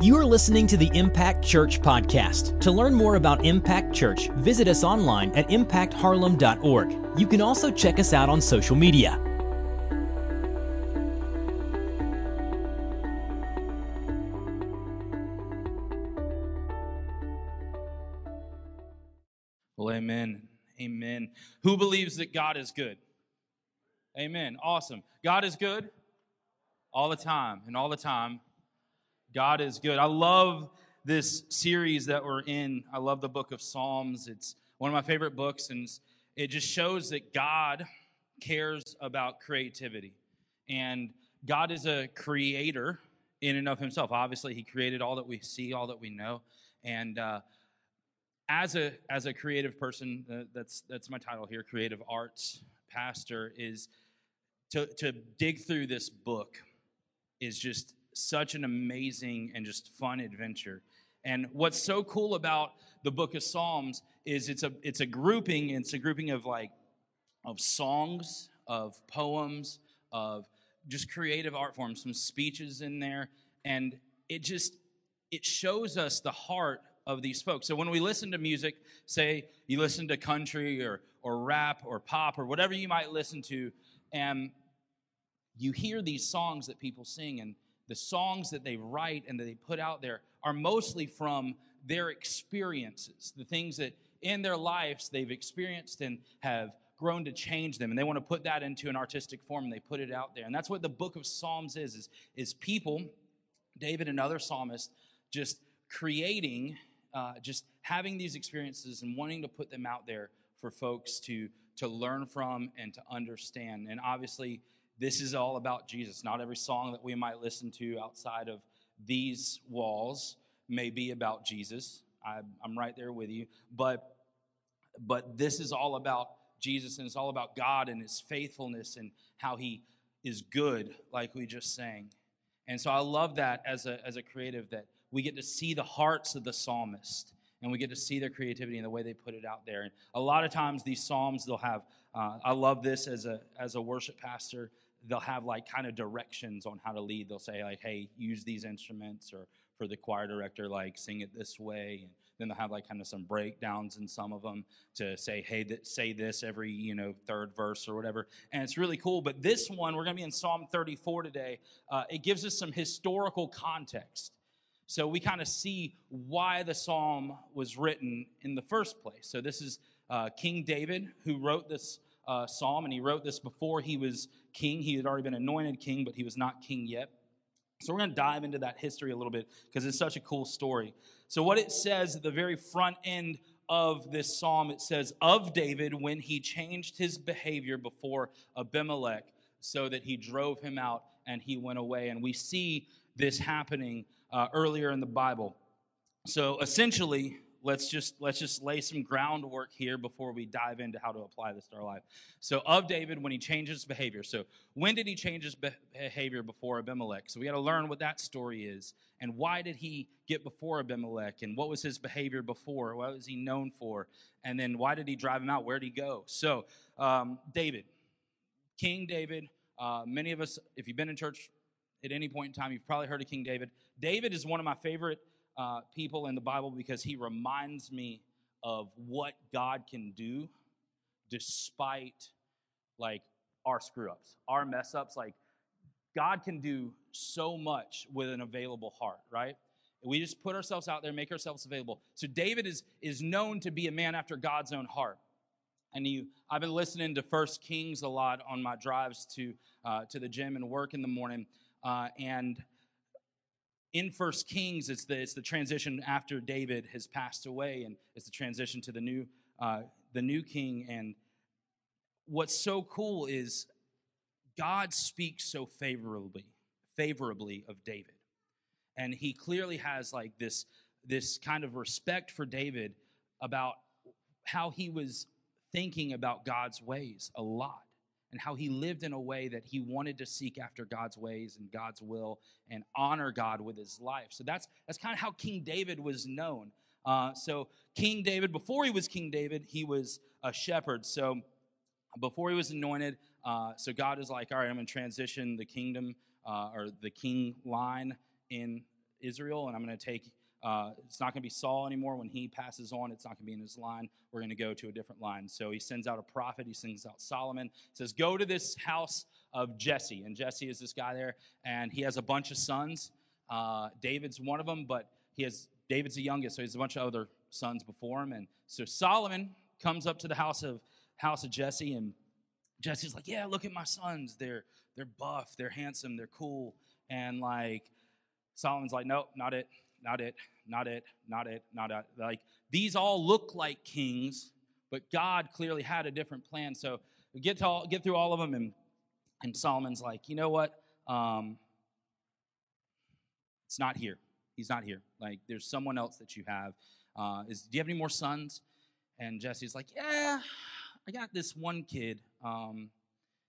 You are listening to the Impact Church podcast. To learn more about Impact Church, visit us online at impactharlem.org. You can also check us out on social media. Well, amen. Amen. Who believes that God is good? Amen. Awesome. God is good all the time, and all the time, God is good. I love this series that we're in. I love the book of Psalms. It's one of my favorite books, and it just shows that God cares about creativity. And God is a creator in and of himself. Obviously, he created all that we see, all that we know. And uh, as a as a creative person, uh, that's that's my title here, creative arts pastor, is to to dig through this book is just such an amazing and just fun adventure. And what's so cool about the book of Psalms is it's a it's a grouping, it's a grouping of like of songs, of poems, of just creative art forms, some speeches in there, and it just it shows us the heart of these folks. So when we listen to music, say you listen to country or or rap or pop or whatever you might listen to, and you hear these songs that people sing and the songs that they write and that they put out there are mostly from their experiences, the things that in their lives they've experienced and have grown to change them. And they want to put that into an artistic form and they put it out there. And that's what the book of psalms is is, is people david and other psalmists just creating uh, just having these experiences and wanting to put them out there for folks to to learn from and to understand. And obviously this is all about Jesus. Not every song that we might listen to outside of these walls may be about Jesus. I, am right there with you. But, but this is all about Jesus and it's all about God and his faithfulness and how he is good, like we just sang. And so I love that as a, as a creative that we get to see the hearts of the psalmist and we get to see their creativity and the way they put it out there. And a lot of times these psalms, they'll have, uh, I love this as a, as a worship pastor they'll have like kind of directions on how to lead. They'll say like, "Hey, use these instruments," or for the choir director, like, "Sing it this way." And then they'll have like kind of some breakdowns in some of them to say, "Hey, th- say this every you know third verse or whatever." And it's really cool. But this one, we're to be in Psalm 34 today. Uh, it gives us some historical context. So we kind of see why the psalm was written in the first place. So this is uh, King David who wrote this uh, psalm, and he wrote this before he was king. He had already been anointed king, but he was not king yet. So we're going to dive into that history a little bit because it's such a cool story. So, what it says at the very front end of this psalm, it says, Of David when he changed his behavior before Abimelech so that he drove him out and he went away. And we see this happening uh, earlier in the Bible. So, essentially, let's just let's just lay some groundwork here before we dive into how to apply this to our life. So of david when he changes behavior. So when did he change his behavior before abimelech? So we got to learn what that story is and why did he get before abimelech and what was his behavior before? What was he known for? And then why did he drive him out? Where did he go? So um, david king david uh, many of us if you've been in church at any point in time you've probably heard of king david. David is one of my favorite uh, people in the Bible because he reminds me of what God can do despite like our screw ups, our mess ups. Like God can do so much with an available heart, right? We just put ourselves out there, make ourselves available. So David is is known to be a man after God's own heart. And you, I've been listening to First Kings a lot on my drives to uh, to the gym and work in the morning, uh, and in first kings it's the, it's the transition after david has passed away and it's the transition to the new uh, the new king. And what's so cool is god speaks so favorably favorably of david. And he clearly has like this this kind of respect for david about how he was thinking about god's ways a lot and how he lived in a way that he wanted to seek after God's ways and God's will and honor God with his life. So that's that's kind of how King David was known. Uh, so King David, before he was King David, he was a shepherd. So before he was anointed, uh, so God is like, all right, I'm going to transition the kingdom uh, or the king line in Israel, and I'm going to take. Uh, it's not going to be Saul anymore. When he passes on, it's not going to be in his line. We're going to go to a different line. So he sends out a prophet. He sends out Solomon. He says, "Go to this house of Jesse." And Jesse is this guy there, and he has a bunch of sons. Uh, David's one of them, but he has David's the youngest, so he has a bunch of other sons before him. And so Solomon comes up to the house of house of Jesse, and Jesse's like, "Yeah, look at my sons. They're they're buff, they're handsome, they're cool." And like Solomon's like, "Nope, not it, not it, not it, not it, not it." Like these all look like kings, but God clearly had a different plan. So we get to all, get through all of them, and and Solomon's like, "You know what? Um, it's not here. He's not here. Like there's someone else that you have. Uh, is do you have any more sons?" And Jesse's like, "Yeah." I got this one kid. Um,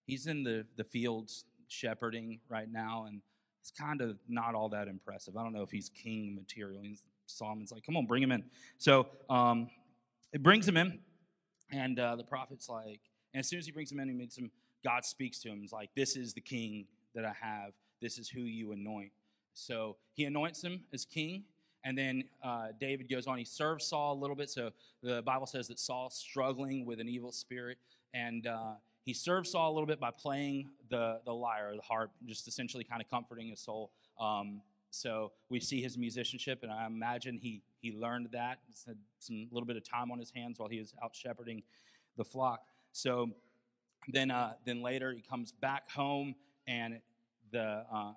he's in the, the fields shepherding right now, and it's kind of not all that impressive. I don't know if he's king material. He's, Solomon's like, come on, bring him in. So um, it brings him in, and uh, the prophet's like, and as soon as he brings him in, he makes him, God speaks to him. He's like, this is the king that I have. This is who you anoint. So he anoints him as king, and then uh, David goes on. He serves Saul a little bit. So the Bible says that Saul's struggling with an evil spirit. And uh, he serves Saul a little bit by playing the, the lyre, the harp, just essentially kind of comforting his soul. Um, so we see his musicianship, and I imagine he, he learned that. Had some little bit of time on his hands while he was out shepherding the flock. So then, uh, then later he comes back home, and the uh,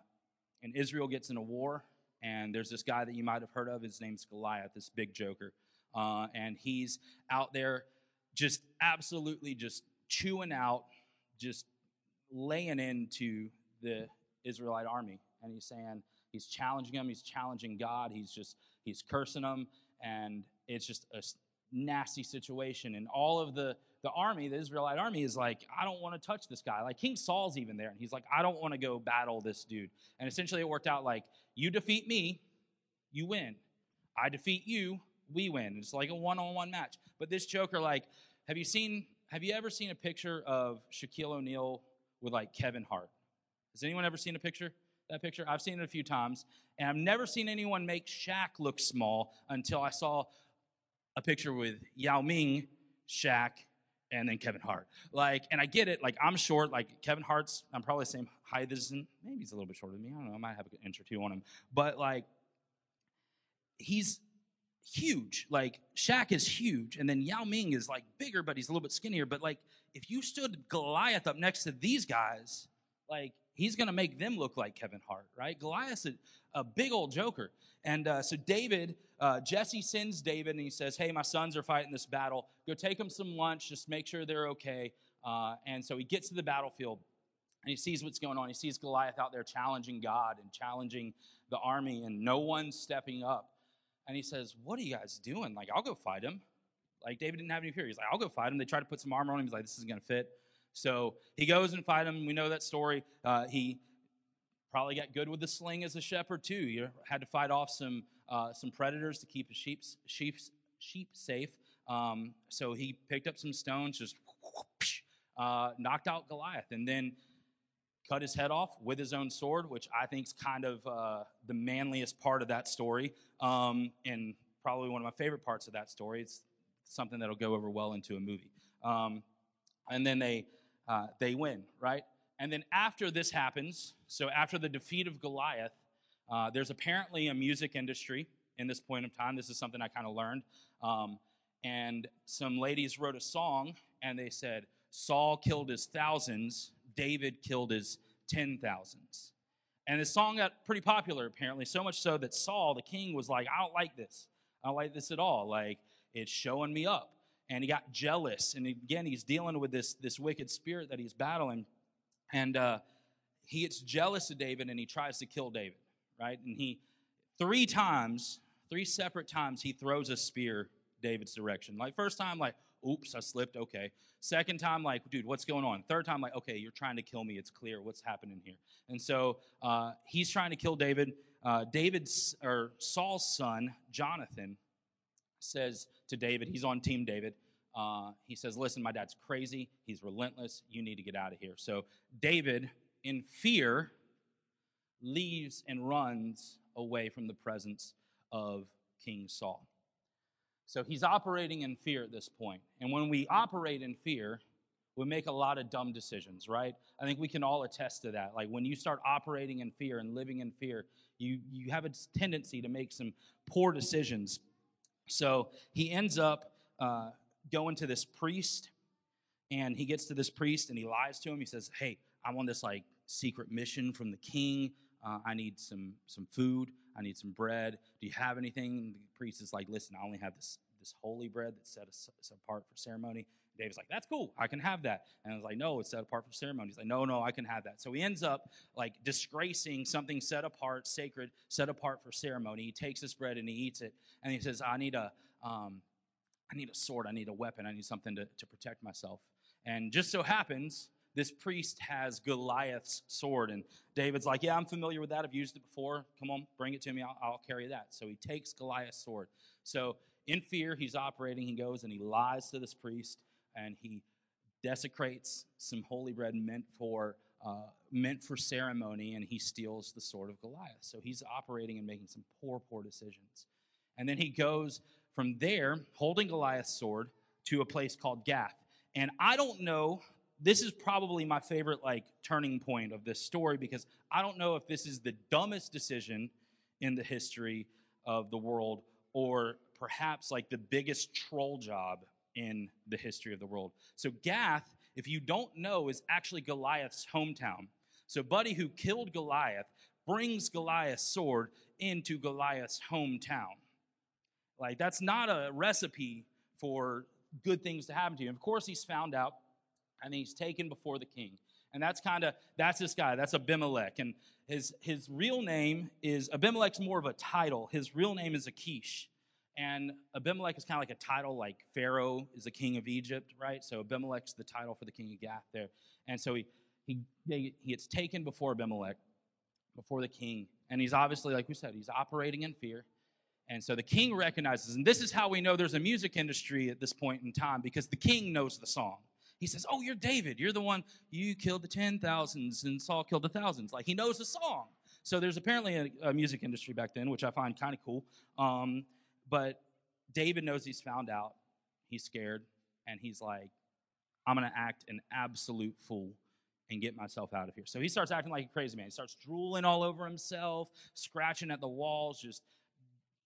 and Israel gets in a war, and there's this guy that you might have heard of. His name's Goliath, this big joker. Uh, and he's out there just absolutely just chewing out, just laying into the Israelite army. And he's saying, he's challenging them, he's challenging God, he's just, he's cursing them. And it's just a nasty situation. And all of the, the army, the Israelite army, is like, I don't want to touch this guy. Like King Saul's even there, and he's like, I don't want to go battle this dude. And essentially, it worked out like, you defeat me, you win. I defeat you, we win. It's like a one-on-one match. But this Joker, like, have you seen? Have you ever seen a picture of Shaquille O'Neal with like Kevin Hart? Has anyone ever seen a picture? That picture? I've seen it a few times, and I've never seen anyone make Shaq look small until I saw a picture with Yao Ming, Shaq, and then Kevin Hart. Like, and I get it. Like, I'm short. Like Kevin Hart's, I'm probably the same height as him. Maybe he's a little bit shorter than me. I don't know. I might have an inch or two on him. But like, he's huge. Like Shaq is huge, and then Yao Ming is like bigger, but he's a little bit skinnier. But like, if you stood Goliath up next to these guys, like he's gonna make them look like Kevin Hart, right? Goliath's a, a big old joker. And uh, so David, uh, Jesse sends David, and he says, "Hey, my sons are fighting this battle. Go take them some lunch. Just make sure they're okay." Uh, and so he gets to the battlefield, and he sees what's going on. He sees Goliath out there challenging God and challenging the army, and no one's stepping up. And he says, What are you guys doing? Like, I'll go fight him. Like, David didn't have any fear. He's like, I'll go fight him. They tried to put some armor on him. He's like, This isn't going to fit. So he goes and fight him. We know that story. Uh, he probably got good with the sling as a shepherd, too. You had to fight off some, uh, some predators to keep his sheep, sheep, sheep safe. Um, so he picked up some stones, just uh, knocked out Goliath. And then cut his head off with his own sword, which I think is kind of uh, the manliest part of that story, um, and probably one of my favorite parts of that story. It's something that'll go over well into a movie. Um, and then they uh, they win, right? And then after this happens, so after the defeat of Goliath, uh, there's apparently a music industry in this point of time. This is something I kind of learned. Um, and some ladies wrote a song, and they said, Saul killed his thousands, David killed his ten thousands. And the song got pretty popular, apparently, so much so that Saul, the king, was like, I don't like this. I don't like this at all. Like, it's showing me up. And he got jealous. And again, he's dealing with this, this wicked spirit that he's battling. And uh, he gets jealous of David and he tries to kill David, right? And he, three times, three separate times, he throws a spear David's direction. Like, first time, like, oops, I slipped, okay. Second time, like, dude, what's going on? Third time, like, okay, you're trying to kill me. It's clear what's happening here. And so uh, he's trying to kill David. Uh, David's, or Saul's son, Jonathan, says to David, he's on Team David. Uh, he says, Listen, my dad's crazy. He's relentless. You need to get out of here. So David, in fear, leaves and runs away from the presence of King Saul. So he's operating in fear at this point. And when we operate in fear, we make a lot of dumb decisions, right? I think we can all attest to that. Like when you start operating in fear and living in fear, you, you have a tendency to make some poor decisions. So he ends up uh, going to this priest, and he gets to this priest and he lies to him. He says, Hey, I'm on this like secret mission from the king. Uh, I need some some food. I need some bread. Do you have anything? And the priest is like, Listen, I only have this this holy bread that's set apart for ceremony. David's like, that's cool. I can have that. And I was like, no, it's set apart for ceremony. He's like, no, no, I can have that. So he ends up like disgracing something set apart, sacred, set apart for ceremony. He takes this bread and he eats it. And he says, I need a, um, I need a sword. I need a weapon. I need something to, to protect myself. And just so happens, this priest has Goliath's sword. And David's like, Yeah, I'm familiar with that. I've used it before. Come on, bring it to me. I'll, I'll, carry that. So he takes Goliath's sword. So in fear, he's operating. He goes and he lies to this priest and he desecrates some holy bread meant for uh, meant for ceremony, and he steals the sword of Goliath. So he's operating and making some poor, poor decisions. And then he goes from there, holding Goliath's sword, to a place called Gath. And I don't know. This is probably my favorite like turning point of this story because I don't know if this is the dumbest decision in the history of the world or perhaps like the biggest troll job in the history of the world. So, Gath, if you don't know, is actually Goliath's hometown. So, Buddy, who killed Goliath, brings Goliath's sword into Goliath's hometown. Like, that's not a recipe for good things to happen to you. of course, he's found out and he's taken before the king. And that's kind of that's this guy. That's Abimelech, and his his real name is Abimelech's more of a title. His real name is Achish. And Abimelech is kind of like a title, like Pharaoh is the king of Egypt, right? So Abimelech's the title for the king of Gath there. And so he, he, he gets taken before Abimelech, before the king. And he's obviously, like we said, he's operating in fear. And so the king recognizes, and this is how we know there's a music industry at this point in time, because the king knows the song. He says, Oh, you're David. You're the one, you killed the ten thousands, and Saul killed the thousands. Like he knows the song. So there's apparently a, a music industry back then, which I find kind of cool. Um, but David knows he's found out. He's scared. And he's like, I'm going to act an absolute fool and get myself out of here. So he starts acting like a crazy man. He starts drooling all over himself, scratching at the walls, just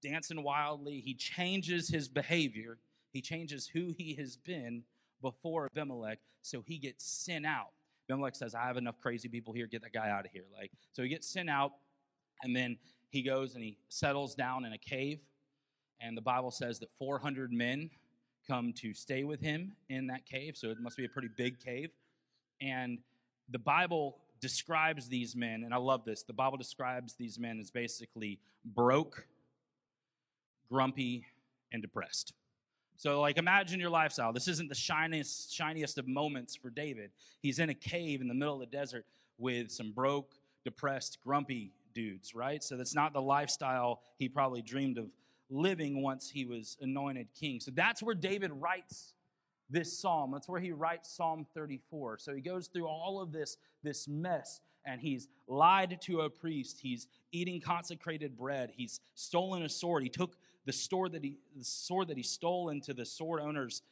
dancing wildly. He changes his behavior, he changes who he has been before Abimelech, so he gets sent out. Abimelech says, I have enough crazy people here, get that guy out of here. Like, so he gets sent out, and then he goes and he settles down in a cave and the Bible says that 400 men come to stay with him in that cave. So it must be a pretty big cave. And the Bible describes these men, and I love this. The Bible describes these men as basically broke, grumpy, and depressed. So, like, imagine your lifestyle. This isn't the shiniest, shiniest of moments for David. He's in a cave in the middle of the desert with some broke, depressed, grumpy dudes, right? So, that's not the lifestyle he probably dreamed of living once he was anointed king. So that's where David writes this psalm. That's where he writes Psalm 34. So he goes through all of this, this mess and he's lied to a priest. He's eating consecrated bread. He's stolen a sword. He took the sword that he the sword that he stole into the sword owner's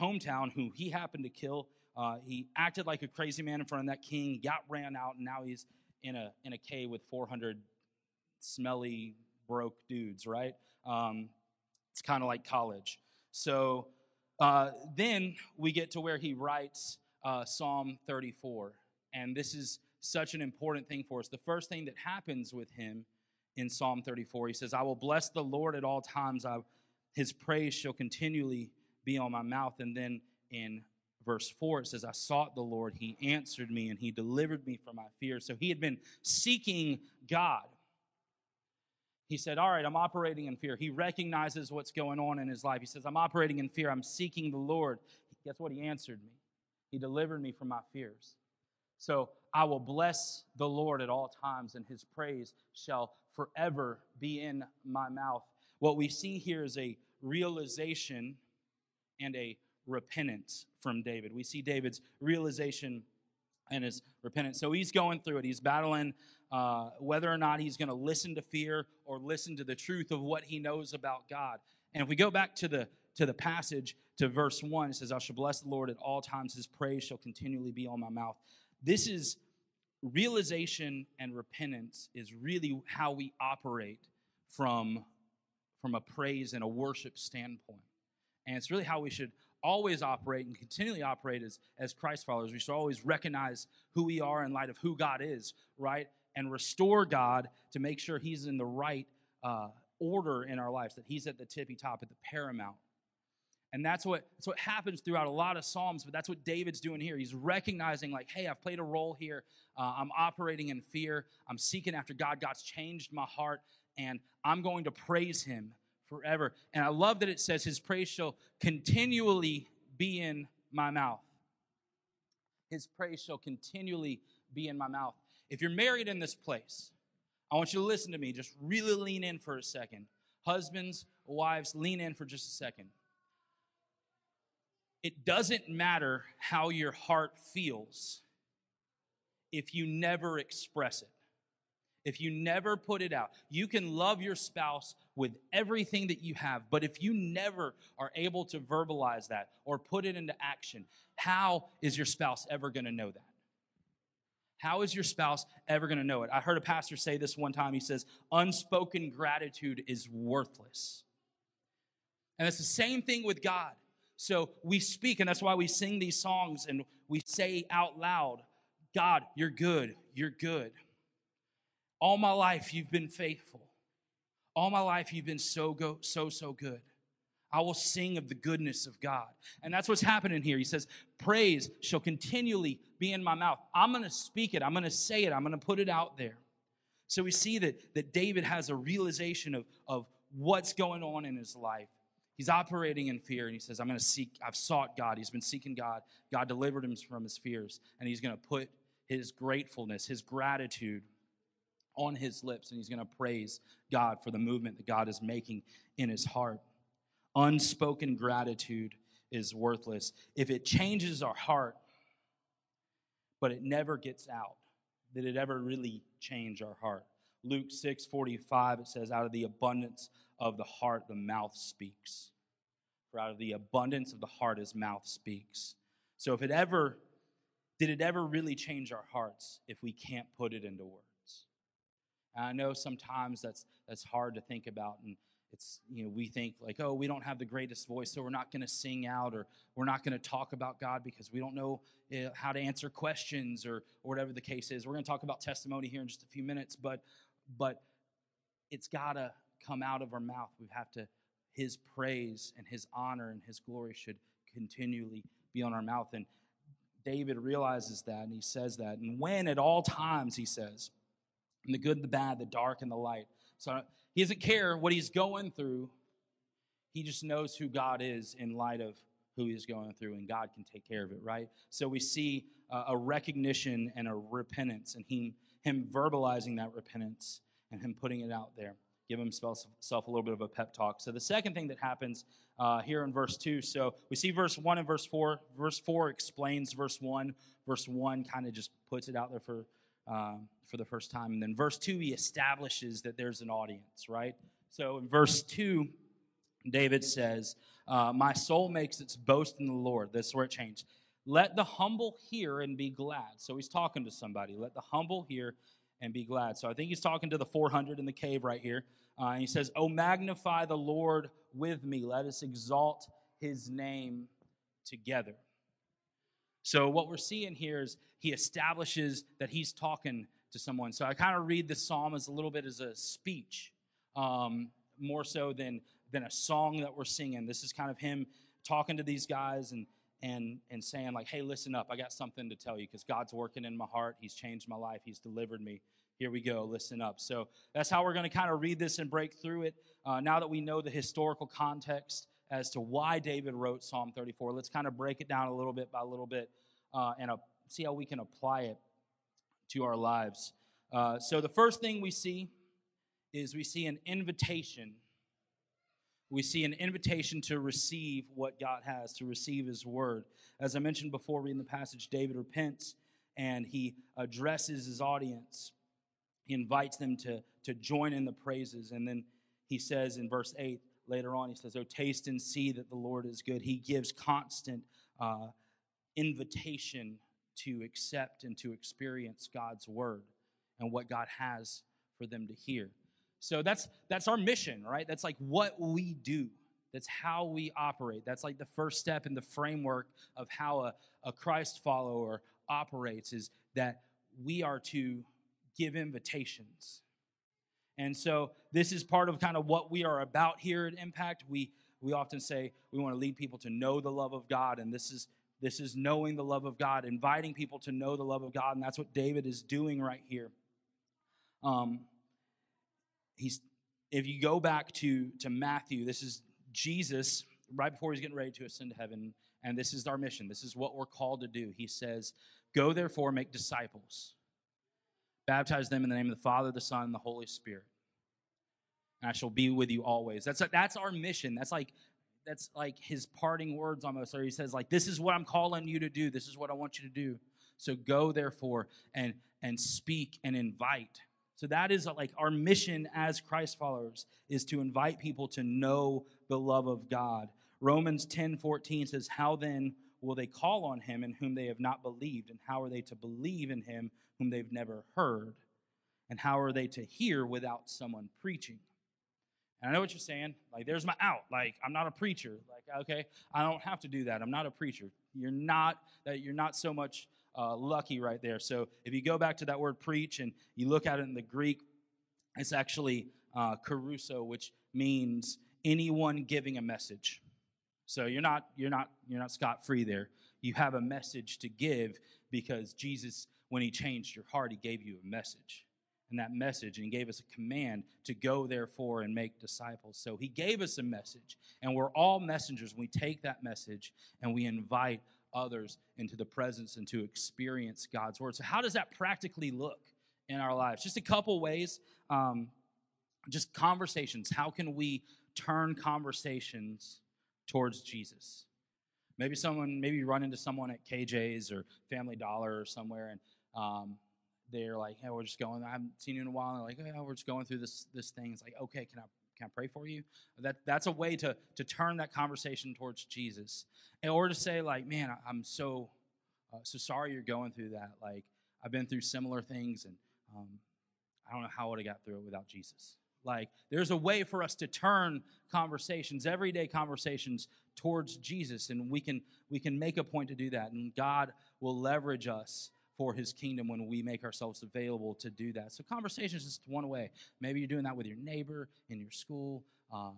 hometown, who he happened to kill. Uh, he acted like a crazy man in front of that king. Got ran out, and now he's in a in a cave with 400 smelly broke dudes. Right? Um, it's kind of like college. So uh, then we get to where he writes uh, Psalm 34. And this is such an important thing for us. The first thing that happens with him in Psalm 34, he says, I will bless the Lord at all times. I, his praise shall continually be on my mouth. And then in verse 4, it says, I sought the Lord. He answered me and he delivered me from my fears. So he had been seeking God he said, All right, I'm operating in fear. He recognizes what's going on in his life. He says, I'm operating in fear. I'm seeking the Lord. Guess what? He answered me. He delivered me from my fears. So I will bless the Lord at all times, and his praise shall forever be in my mouth. What we see here is a realization and a repentance from David. We see David's realization and his repentance. So he's going through it. He's battling uh, whether or not he's going to listen to fear or listen to the truth of what he knows about God. And if we go back to the to the passage to verse one, it says, "I shall bless the Lord at all times; His praise shall continually be on my mouth." This is realization and repentance is really how we operate from from a praise and a worship standpoint, and it's really how we should always operate and continually operate as, as Christ followers. We should always recognize who we are in light of who God is, right? And restore God to make sure He's in the right uh, order in our lives, that He's at the tippy top, at the paramount. And that's what, that's what happens throughout a lot of Psalms, but that's what David's doing here. He's recognizing, like, hey, I've played a role here. Uh, I'm operating in fear. I'm seeking after God. God's changed my heart, and I'm going to praise Him forever. And I love that it says, His praise shall continually be in my mouth. His praise shall continually be in my mouth. If you're married in this place, I want you to listen to me. Just really lean in for a second. Husbands, wives, lean in for just a second. It doesn't matter how your heart feels if you never express it if you never put it out, you can love your spouse with everything that you have, but if you never are able to verbalize that or put it into action, how is your spouse ever going to know that? How is your spouse ever going to know it? I heard a pastor say this one time. He says, unspoken gratitude is worthless. And it's the same thing with God. So we speak, and that's why we sing these songs and we say out loud, God, you're good, you're good. All my life, you've been faithful. All my life, you've been so, go, so, so good. I will sing of the goodness of God. And that's what's happening here. He says, Praise shall continually be in my mouth. I'm going to speak it, I'm going to say it, I'm going to put it out there. So we see that, that David has a realization of, of what's going on in his life. He's operating in fear, and he says, I'm going to seek, I've sought God. He's been seeking God. God delivered him from his fears, and he's going to put his gratefulness, his gratitude on his lips and he's going to praise God for the movement that God is making in his heart. Unspoken gratitude is worthless. If it changes our heart, but it never gets out, did it ever really change our heart? Luke 6 45, it says, Out of the abundance of the heart, the mouth speaks. For out of the abundance of the heart, his mouth speaks. So if it ever, did it ever really change our hearts if we can't put it into words? And I know sometimes that's that's hard to think about, and it's you know we think like oh we don't have the greatest voice, so we're not going to sing out or we're not going to talk about God because we don't know uh, how to answer questions or or whatever the case is. We're going to talk about testimony here in just a few minutes, but but it's got to come out of our mouth. We have to His praise and His honor and His glory should continually be on our mouth and. David realizes that and he says that. And when at all times, he says, the good, the bad, the dark, and the light. So he doesn't care what he's going through. He just knows who God is in light of who he's going through, and God can take care of it, right? So we see a recognition and a repentance, and him, him verbalizing that repentance and him putting it out there. Give himself a little bit of a pep talk. So the second thing that happens uh, here in verse 2, so we see verse 1 and verse 4. Verse 4 explains verse 1. Verse 1 kind of just puts it out there for um, for the first time. And then verse 2, he establishes that there's an audience, right? So in verse 2, David says, uh, My soul makes its boast in the Lord. That's where it changed. Let the humble hear and be glad. So he's talking to somebody. Let the humble hear and be glad. So I think he's talking to the 400 in the cave right here. Uh, and he says, Oh, magnify the Lord with me. Let us exalt his name together. So, what we're seeing here is he establishes that he's talking to someone. So, I kind of read the psalm as a little bit as a speech, um, more so than, than a song that we're singing. This is kind of him talking to these guys and, and, and saying, like, hey, listen up. I got something to tell you because God's working in my heart. He's changed my life, He's delivered me. Here we go. Listen up. So, that's how we're going to kind of read this and break through it. Uh, now that we know the historical context, as to why David wrote Psalm 34. Let's kind of break it down a little bit by little bit uh, and uh, see how we can apply it to our lives. Uh, so, the first thing we see is we see an invitation. We see an invitation to receive what God has, to receive His word. As I mentioned before, reading the passage, David repents and he addresses his audience. he invites them to, to join in the praises. And then he says in verse 8, later on, he says, Oh, taste and see that the Lord is good. He gives constant uh, invitation to accept and to experience God's word and what God has for them to hear. So that's that's our mission, right? That's like what we do. That's how we operate. That's like the first step in the framework of how a, a Christ follower operates is that we are to give invitations. And so this is part of kind of what we are about here at Impact. We we often say we want to lead people to know the love of God, and this is this is knowing the love of God, inviting people to know the love of God, and that's what David is doing right here. Um, he's if you go back to to Matthew, this is Jesus right before he's getting ready to ascend to heaven, and this is our mission. This is what we're called to do. He says, "Go therefore, make disciples." Baptize them in the name of the Father, the Son, and the Holy Spirit. And I shall be with you always. That's that's our mission. That's like that's like his parting words almost. Or he says, like, this is what I'm calling you to do. This is what I want you to do. So go therefore and and speak and invite. So that is like our mission as Christ followers is to invite people to know the love of God. Romans 10 14 says, How then will they call on him in whom they have not believed? And how are they to believe in him whom they've never heard? And how are they to hear without someone preaching? And I know what you're saying. Like, there's my out. Like, I'm not a preacher. Like, okay, I don't have to do that. I'm not a preacher. You're not that. You're not so much uh, lucky right there. So if you go back to that word preach and you look at it in the Greek, it's actually uh, kerusso, which means anyone giving a message. So you're not you're not you're not scot free there. You have a message to give because Jesus, when He changed your heart, He gave you a message and that message and he gave us a command to go therefore and make disciples. So he gave us a message, and we're all messengers. We take that message and we invite others into the presence and to experience God's word. So, how does that practically look in our lives? Just a couple ways. Um, just conversations. How can we turn conversations towards Jesus? Maybe someone, maybe you run into someone at KJ's or Family Dollar or somewhere, and um, they're like, "Hey, we're just going. I haven't seen you in a while." And they're like, "Oh, we're just going through this this thing." It's like, "Okay, can I can I pray for you?" That that's a way to to turn that conversation towards Jesus, in order to say, like, "Man, I, am so uh, so sorry you're going through that. Like, I've been through similar things, and um, I don't know how I would have got through it without Jesus." Like, there's a way for us to turn conversations, everyday conversations, towards Jesus, and we can we can make a point to do that, and God will leverage us for his kingdom when we make ourselves available to do that. So, conversation is just one way. Maybe you're doing that with your neighbor, in your school, uh,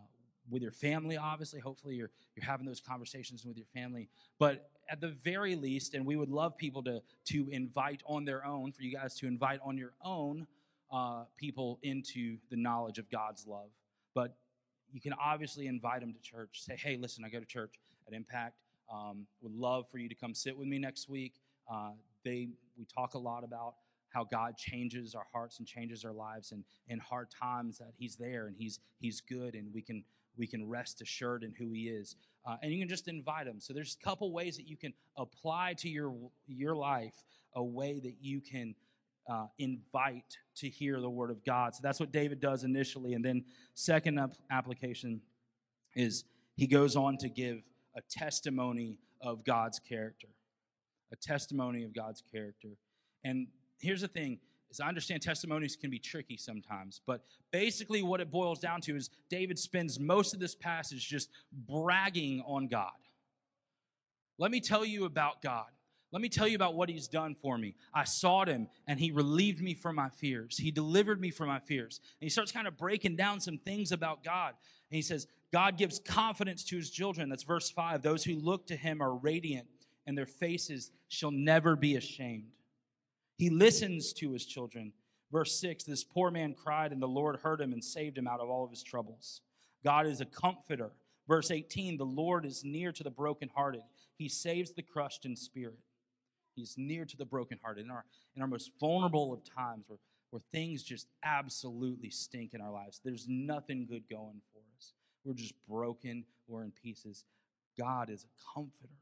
with your family, obviously. Hopefully, you're, you're having those conversations with your family. But at the very least, and we would love people to, to invite on their own, for you guys to invite on your own uh, people into the knowledge of God's love. But you can obviously invite them to church. Say, hey, listen, I go to church at Impact. Um, would love for you to come sit with me next week. Uh, they we talk a lot about how God changes our hearts and changes our lives and in hard times that he's there and he's he's good and we can we can rest assured in who he is. Uh, and you can just invite him. So there's a couple ways that you can apply to your your life a way that you can uh, invite to hear the word of god. So that's what david does initially. And then second application is he goes on to give a testimony of god's character a testimony of God's character. And here's the thing is I understand testimonies can be tricky sometimes, but basically what it boils down to is David spends most of this passage just bragging on God. Let me tell you about God. Let me tell you about what he's done for me. I sought him and he relieved me from my fears. He delivered me from my fears. And he starts kind of breaking down some things about God. And he says, God gives confidence to his children. That's verse 5. Those who look to him are radiant and their faces shall never be ashamed. He listens to his children. Verse 6 This poor man cried, and the Lord heard him and saved him out of all of his troubles. God is a comforter. Verse 18 The Lord is near to the brokenhearted, he saves the crushed in spirit. He's near to the brokenhearted. In our, in our most vulnerable of times where, where things just absolutely stink in our lives, there's nothing good going for us. We're just broken, we're in pieces. God is a comforter.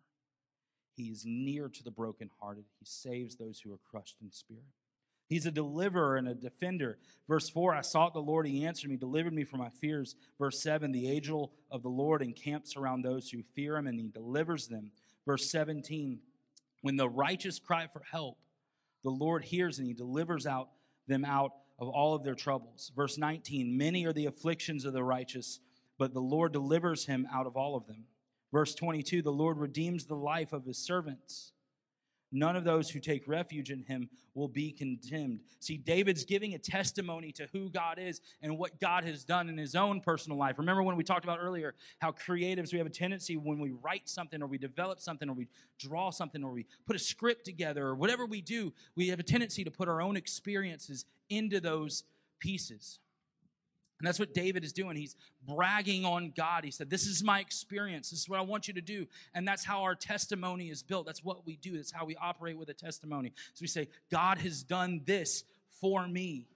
He is near to the brokenhearted. He saves those who are crushed in spirit. He's a deliverer and a defender. Verse 4 I sought the Lord, he answered me, delivered me from my fears. Verse 7 The angel of the Lord encamps around those who fear him, and he delivers them. Verse 17 When the righteous cry for help, the Lord hears and he delivers out them out of all of their troubles. Verse 19 Many are the afflictions of the righteous, but the Lord delivers him out of all of them. Verse 22 The Lord redeems the life of his servants. None of those who take refuge in him will be condemned. See, David's giving a testimony to who God is and what God has done in his own personal life. Remember when we talked about earlier how creatives, we have a tendency when we write something or we develop something or we draw something or we put a script together or whatever we do, we have a tendency to put our own experiences into those pieces. And that's what David is doing. He's bragging on God. He said, This is my experience. This is what I want you to do. And that's how our testimony is built. That's what we do. That's how we operate with a testimony. So we say, God has done this for me.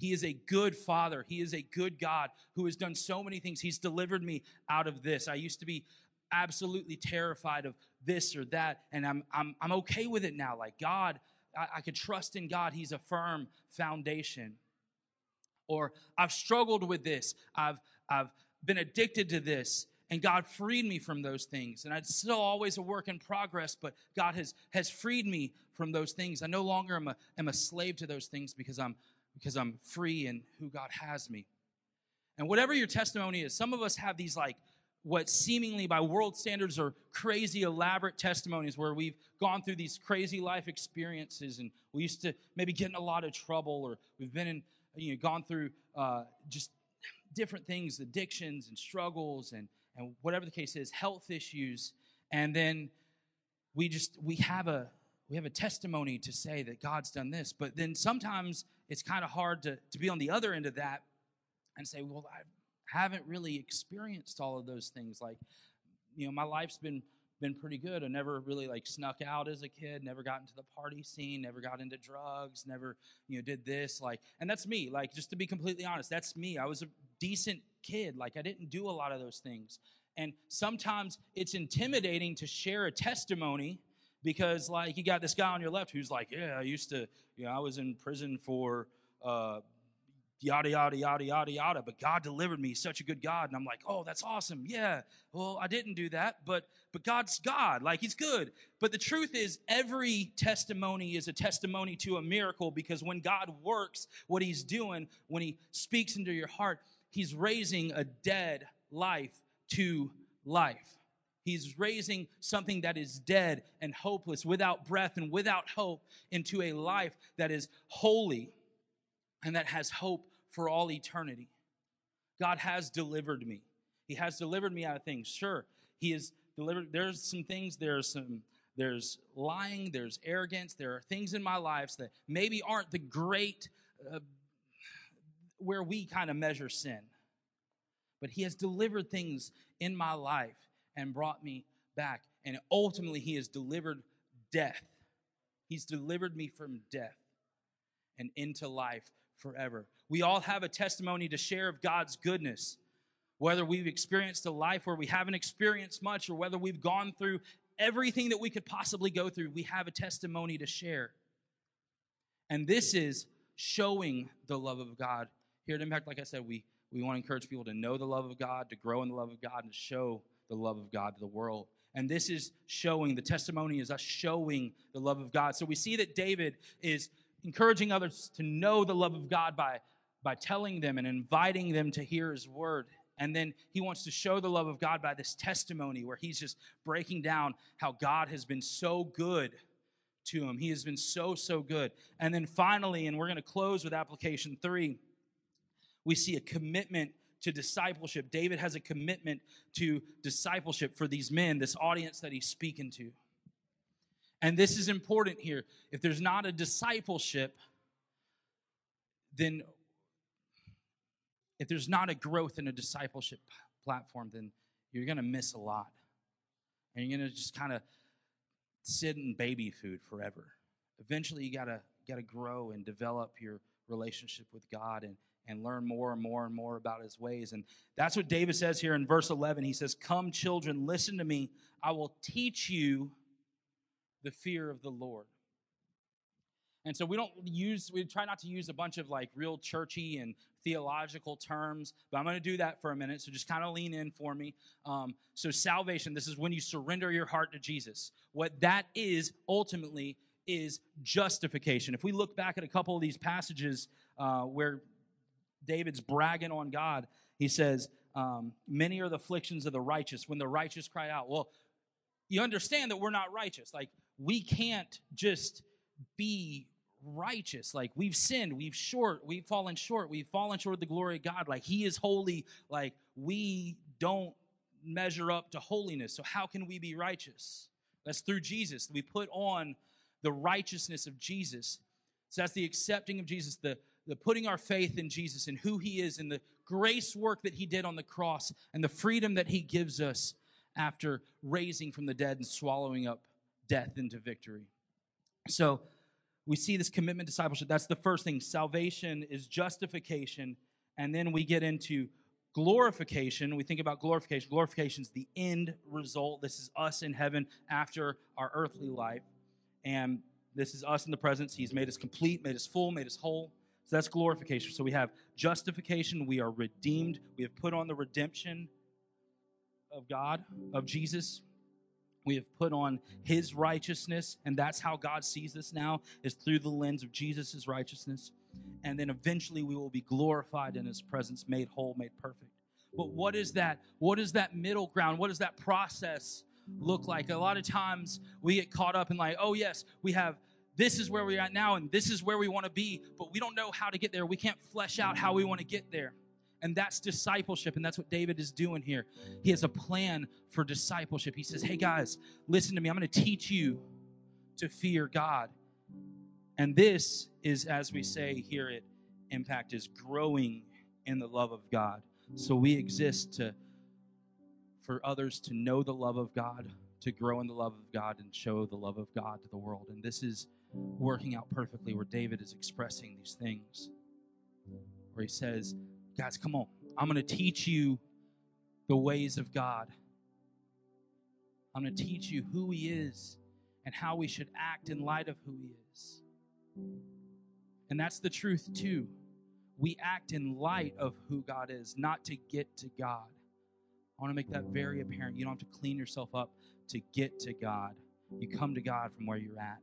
He is a good father. He is a good God who has done so many things. He's delivered me out of this. I used to be absolutely terrified of this or that, and I'm, I'm, I'm okay with it now. Like, God, I, I could trust in God. He's a firm foundation or I've struggled with this. I've I've been addicted to this and God freed me from those things. And it's still always a work in progress, but God has has freed me from those things. I no longer am a am a slave to those things because I'm because I'm free in who God has me. And whatever your testimony is, some of us have these like what seemingly by world standards are crazy elaborate testimonies where we've gone through these crazy life experiences and we used to maybe get in a lot of trouble or we've been in you know, gone through uh, just different things, addictions and struggles and, and whatever the case is, health issues. And then we just, we have a, we have a testimony to say that God's done this. But then sometimes it's kind of hard to, to be on the other end of that and say, well, I haven't really experienced all of those things. Like, you know, my life's been been pretty good. I never really like snuck out as a kid, never got into the party scene, never got into drugs, never, you know, did this. Like, and that's me. Like, just to be completely honest, that's me. I was a decent kid. Like, I didn't do a lot of those things. And sometimes it's intimidating to share a testimony because, like, you got this guy on your left who's like, yeah, I used to, you know, I was in prison for, uh, yada yada yada yada yada but god delivered me. Such a good god. And i'm like oh that's awesome. Yeah. Well i didn't do that but but god's god. Like he's good. But the truth is every testimony is a testimony to a miracle because when god works what he's doing when he speaks into your heart he's raising a dead life to life. He's raising something that is dead and hopeless, without breath and without hope, into a life that is holy and that has hope for all eternity. God has delivered me. He has delivered me out of things. Sure, He has delivered. There's some things, there's some, there's lying, there's arrogance, there are things in my lives that maybe aren't the great uh, where we kind of measure sin. But He has delivered things in my life and brought me back. And ultimately, He has delivered death. He's delivered me from death and into life forever. We all have a testimony to share of God's goodness. Whether we've experienced a life where we haven't experienced much or whether we've gone through everything that we could possibly go through, we have a testimony to share. And this is showing the love of God. Here at Impact, like I said, we, we want to encourage people to know the love of God, to grow in the love of God, and to show the love of God to the world. And this is showing, the testimony is us showing the love of God. So we see that David is encouraging others to know the love of God by, by telling them and inviting them to hear his word. And then he wants to show the love of God by this testimony where he's just breaking down how God has been so good to him. He has been so, so good. And then finally, and we're going to close with application three, we see a commitment to discipleship. David has a commitment to discipleship for these men, this audience that he's speaking to. And this is important here. If there's not a discipleship, then if there's not a growth in a discipleship platform, then you're going to miss a lot. And you're going to just kind of sit in baby food forever. Eventually, you got to got to grow and develop your relationship with God and and learn more and more and more about his ways. And that's what David says here in verse 11. He says, Come, children, listen to me. I will teach you the fear of the Lord. And so we don't use, we try not to use a bunch of like real churchy and theological terms, but I'm going to do that for a minute. So just kind of lean in for me. Um, so, salvation, this is when you surrender your heart to Jesus. What that is ultimately is justification. If we look back at a couple of these passages uh, where David's bragging on God, he says, um, Many are the afflictions of the righteous when the righteous cry out. Well, you understand that we're not righteous. Like, we can't just be righteous. Like we've sinned, we've short, we've fallen short, we've fallen short of the glory of God. Like He is holy. Like we don't measure up to holiness. So how can we be righteous? That's through Jesus. We put on the righteousness of Jesus. So that's the accepting of Jesus, the the putting our faith in Jesus and who He is, and the grace work that He did on the cross, and the freedom that He gives us after raising from the dead and swallowing up death into victory. So we see this commitment discipleship. That's the first thing. Salvation is justification. And then we get into glorification. We think about glorification. Glorification is the end result. This is us in heaven after our earthly life. And this is us in the presence. He's made us complete, made us full, made us whole. So that's glorification. So we have justification. We are redeemed. We have put on the redemption of God, of Jesus. We have put on his righteousness, and that's how God sees us now, is through the lens of Jesus' righteousness. And then eventually we will be glorified in his presence, made whole, made perfect. But what is that? What is that middle ground? What does that process look like? A lot of times we get caught up in like, oh yes, we have this is where we're at now and this is where we want to be, but we don't know how to get there. We can't flesh out how we want to get there. And that's discipleship. And that's what David is doing here. He has a plan for discipleship. He says, Hey guys, listen to me. I'm going to teach you to fear God. And this is, as we say here at Impact, is growing in the love of God. So we exist to for others to know the love of God, to grow in the love of God, and show the love of God to the world. And this is working out perfectly where David is expressing these things. Where he says, Guys, come on. I'm going to teach you the ways of God. I'm going to teach you who He is and how we should act in light of who He is. And that's the truth, too. We act in light of who God is, not to get to God. I want to make that very apparent. You don't have to clean yourself up to get to God. You come to God from where you're at.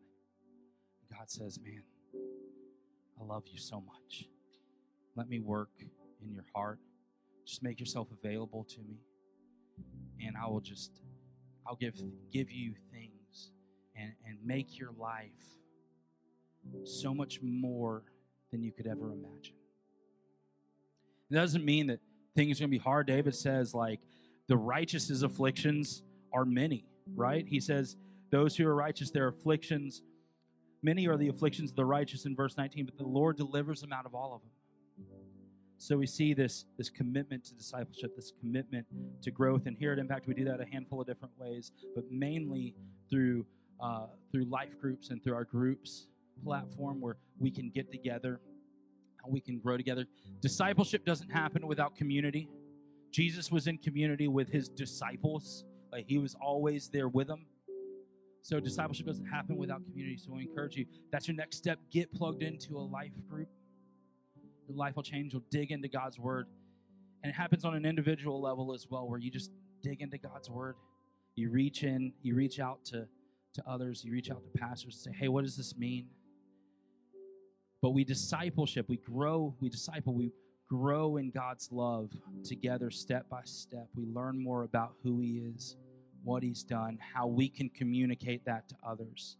God says, Man, I love you so much. Let me work in your heart. Just make yourself available to me. And I will just, I'll give, give you things and, and make your life so much more than you could ever imagine. It doesn't mean that things are going to be hard. David says, like, the righteous's afflictions are many, right? He says, those who are righteous, their afflictions, many are the afflictions of the righteous in verse 19, but the Lord delivers them out of all of them. So we see this, this commitment to discipleship, this commitment to growth. And here at Impact, we do that a handful of different ways, but mainly through, uh, through life groups and through our groups platform where we can get together and we can grow together. Discipleship doesn't happen without community. Jesus was in community with his disciples, like he was always there with them. So discipleship doesn't happen without community. So we encourage you. That's your next step. Get plugged into a life group your life will change. You'll dig into God's word. And it happens on an individual level as well, where you just dig into God's word. You reach in, you reach out to, to others, you reach out to pastors and say, hey, what does this mean? But we discipleship, we grow, we disciple, we grow in God's love together step by step. We learn more about who He is, what He's done, how we can communicate that to others.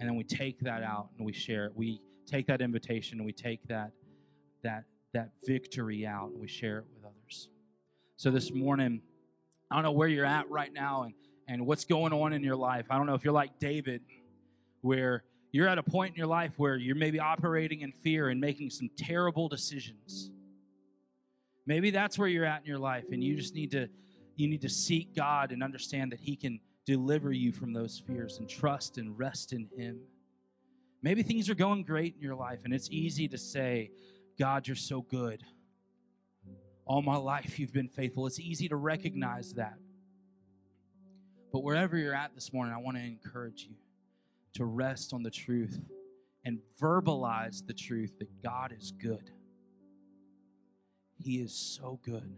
And then we take that out and we share it. We take that invitation and we take that that that victory out and we share it with others. So this morning, I don't know where you're at right now and, and what's going on in your life. I don't know if you're like David, where you're at a point in your life where you're maybe operating in fear and making some terrible decisions. Maybe that's where you're at in your life, and you just need to you need to seek God and understand that He can deliver you from those fears and trust and rest in Him. Maybe things are going great in your life, and it's easy to say, God, you're so good. All my life, you've been faithful. It's easy to recognize that. But wherever you're at this morning, I want to encourage you to rest on the truth and verbalize the truth that God is good. He is so good.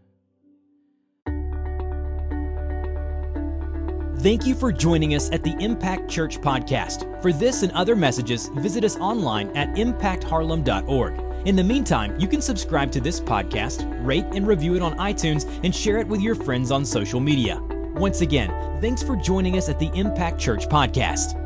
Thank you for joining us at the Impact Church Podcast. For this and other messages, visit us online at impactharlem.org. In the meantime, you can subscribe to this podcast, rate and review it on iTunes, and share it with your friends on social media. Once again, thanks for joining us at the Impact Church Podcast.